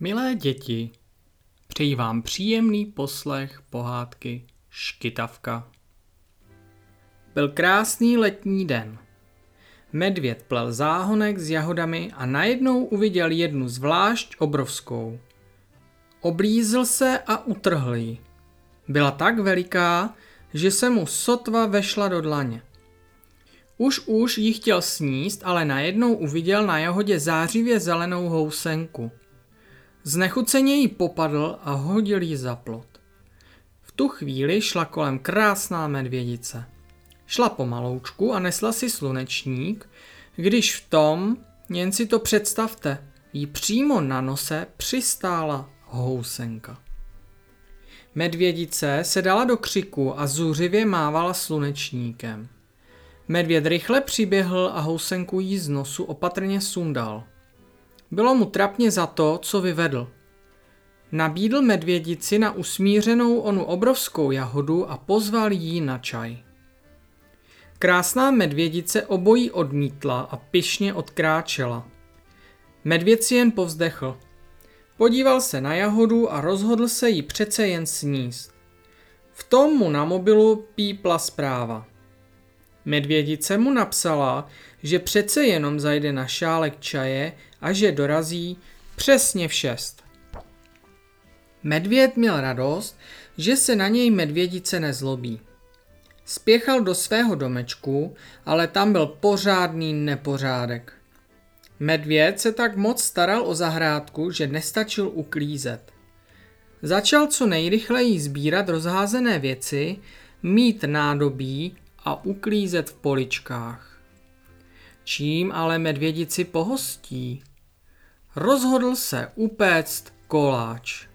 Milé děti, přeji vám příjemný poslech pohádky Škytavka. Byl krásný letní den. Medvěd plel záhonek s jahodami a najednou uviděl jednu zvlášť obrovskou. Oblízl se a utrhl ji. Byla tak veliká, že se mu sotva vešla do dlaně. Už už ji chtěl sníst, ale najednou uviděl na jahodě zářivě zelenou housenku – Znechuceně jí popadl a hodil ji za plot. V tu chvíli šla kolem krásná medvědice. Šla pomaloučku a nesla si slunečník, když v tom, jen si to představte, jí přímo na nose přistála housenka. Medvědice se dala do křiku a zuřivě mávala slunečníkem. Medvěd rychle přiběhl a housenku jí z nosu opatrně sundal – bylo mu trapně za to, co vyvedl. Nabídl medvědici na usmířenou onu obrovskou jahodu a pozval jí na čaj. Krásná medvědice obojí odmítla a pyšně odkráčela. Medvěd si jen povzdechl. Podíval se na jahodu a rozhodl se jí přece jen sníst. V tom mu na mobilu pípla zpráva. Medvědice mu napsala, že přece jenom zajde na šálek čaje a že dorazí přesně v šest. Medvěd měl radost, že se na něj medvědice nezlobí. Spěchal do svého domečku, ale tam byl pořádný nepořádek. Medvěd se tak moc staral o zahrádku, že nestačil uklízet. Začal co nejrychleji sbírat rozházené věci, mít nádobí a uklízet v poličkách. Čím ale medvědici pohostí? Rozhodl se upéct koláč.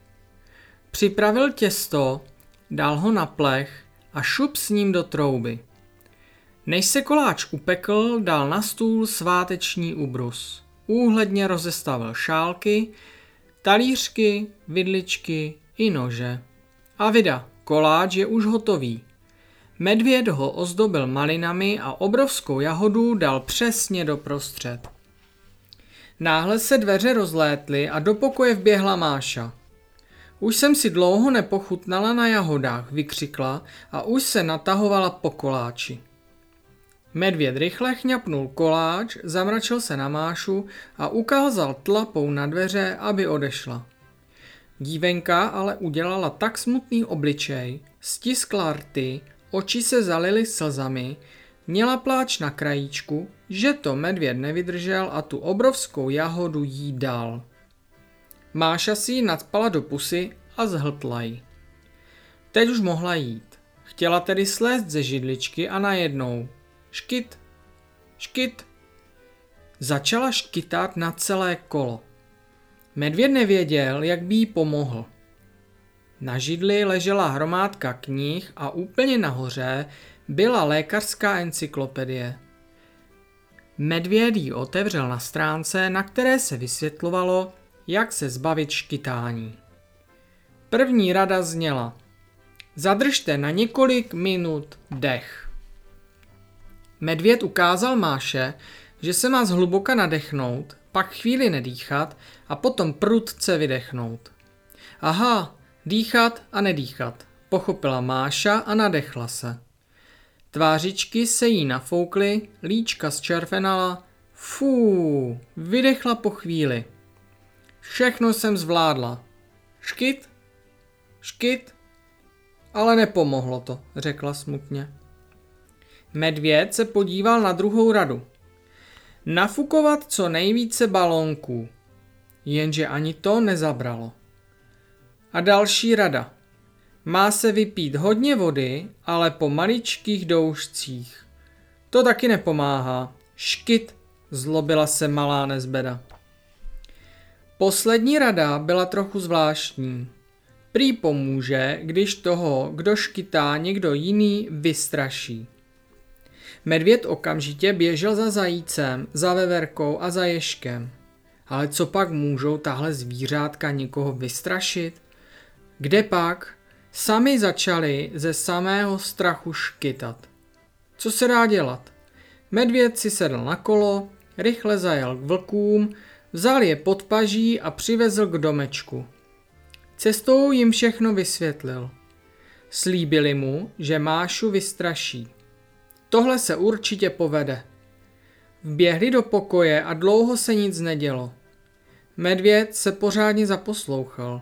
Připravil těsto, dal ho na plech a šup s ním do trouby. Než se koláč upekl, dal na stůl sváteční ubrus. Úhledně rozestavil šálky, talířky, vidličky i nože. A vida, koláč je už hotový. Medvěd ho ozdobil malinami a obrovskou jahodu dal přesně do prostřed. Náhle se dveře rozlétly a do pokoje vběhla Máša. Už jsem si dlouho nepochutnala na jahodách, vykřikla a už se natahovala po koláči. Medvěd rychle chňapnul koláč, zamračil se na Mášu a ukázal tlapou na dveře, aby odešla. Dívenka ale udělala tak smutný obličej, stiskla rty Oči se zalily slzami, měla pláč na krajíčku, že to medvěd nevydržel a tu obrovskou jahodu jí dal. Máša si ji nadpala do pusy a zhltla ji. Teď už mohla jít. Chtěla tedy slézt ze židličky a najednou škyt, škyt. Začala škytat na celé kolo. Medvěd nevěděl, jak by jí pomohl. Na židli ležela hromádka knih a úplně nahoře byla lékařská encyklopedie. Medvěd ji otevřel na stránce, na které se vysvětlovalo, jak se zbavit škytání. První rada zněla Zadržte na několik minut dech. Medvěd ukázal Máše, že se má zhluboka nadechnout, pak chvíli nedýchat a potom prudce vydechnout. Aha, Dýchat a nedýchat, pochopila Máša a nadechla se. Tvářičky se jí nafoukly, líčka zčervenala, fú, vydechla po chvíli. Všechno jsem zvládla. Škyt? Škyt? Ale nepomohlo to, řekla smutně. Medvěd se podíval na druhou radu. Nafukovat co nejvíce balónků. Jenže ani to nezabralo. A další rada. Má se vypít hodně vody, ale po maličkých doušcích. To taky nepomáhá. Škyt, zlobila se malá nezbeda. Poslední rada byla trochu zvláštní. Prý pomůže, když toho, kdo škytá, někdo jiný vystraší. Medvěd okamžitě běžel za zajícem, za veverkou a za ješkem. Ale co pak můžou tahle zvířátka někoho vystrašit? Kde pak sami začali ze samého strachu škytat. Co se dá dělat? Medvěd si sedl na kolo, rychle zajel k vlkům Vzal je pod paží a přivezl k domečku. Cestou jim všechno vysvětlil. Slíbili mu, že Mášu vystraší. Tohle se určitě povede. Vběhli do pokoje a dlouho se nic nedělo. Medvěd se pořádně zaposlouchal.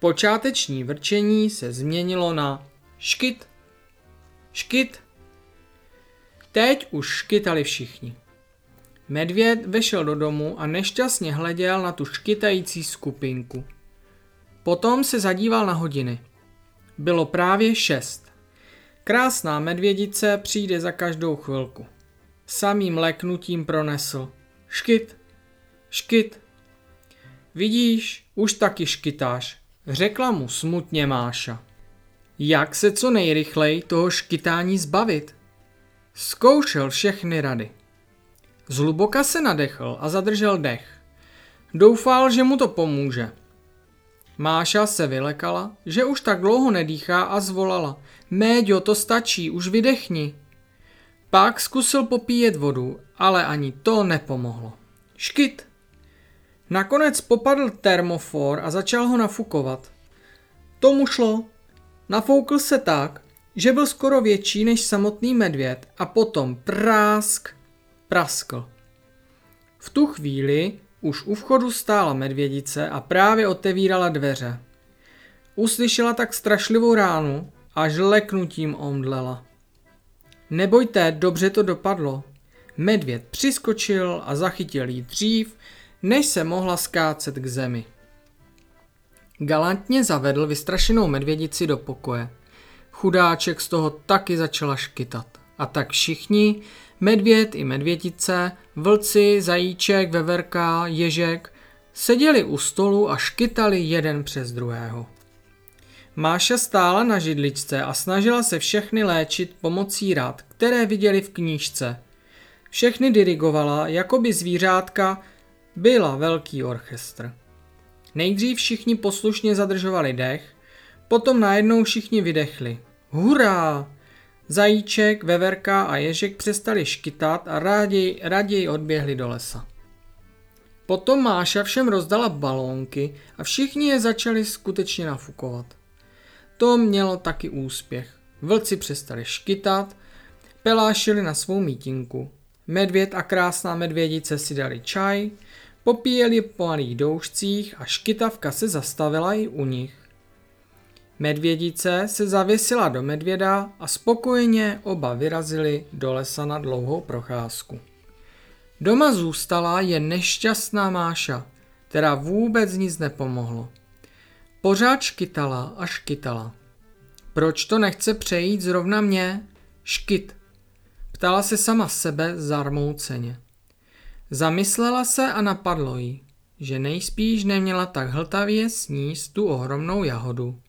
Počáteční vrčení se změnilo na škyt, škyt. Teď už škytali všichni. Medvěd vešel do domu a nešťastně hleděl na tu škytající skupinku. Potom se zadíval na hodiny. Bylo právě šest. Krásná medvědice přijde za každou chvilku. Samým leknutím pronesl. Škyt, škyt. Vidíš, už taky škytáš, řekla mu smutně Máša. Jak se co nejrychleji toho škytání zbavit? Zkoušel všechny rady. Zhluboka se nadechl a zadržel dech. Doufal, že mu to pomůže. Máša se vylekala, že už tak dlouho nedýchá a zvolala. Méďo, to stačí, už vydechni. Pak zkusil popíjet vodu, ale ani to nepomohlo. Škyt! Nakonec popadl termofor a začal ho nafukovat. Tomu šlo. Nafoukl se tak, že byl skoro větší než samotný medvěd a potom prásk praskl. V tu chvíli už u vchodu stála medvědice a právě otevírala dveře. Uslyšela tak strašlivou ránu, až leknutím omdlela. Nebojte, dobře to dopadlo. Medvěd přiskočil a zachytil jí dřív, než se mohla skácet k zemi. Galantně zavedl vystrašenou medvědici do pokoje. Chudáček z toho taky začala škytat. A tak všichni, medvěd i medvědice, vlci, zajíček, veverka, ježek, seděli u stolu a škytali jeden přes druhého. Máša stála na židličce a snažila se všechny léčit pomocí rad, které viděli v knížce. Všechny dirigovala, jako by zvířátka byla velký orchestr. Nejdřív všichni poslušně zadržovali dech, potom najednou všichni vydechli. Hurá! Zajíček, veverka a ježek přestali škytat a raději, raději odběhli do lesa. Potom Máša všem rozdala balónky a všichni je začali skutečně nafukovat. To mělo taky úspěch. Vlci přestali škytat, pelášili na svou mítinku. Medvěd a krásná medvědice si dali čaj, popíjeli po malých doušcích a škytavka se zastavila i u nich. Medvědice se zavěsila do medvěda a spokojeně oba vyrazili do lesa na dlouhou procházku. Doma zůstala jen nešťastná Máša, která vůbec nic nepomohlo. Pořád škytala a škytala. Proč to nechce přejít zrovna mě? Škyt. Ptala se sama sebe zarmouceně. Zamyslela se a napadlo jí, že nejspíš neměla tak hltavě sníst tu ohromnou jahodu.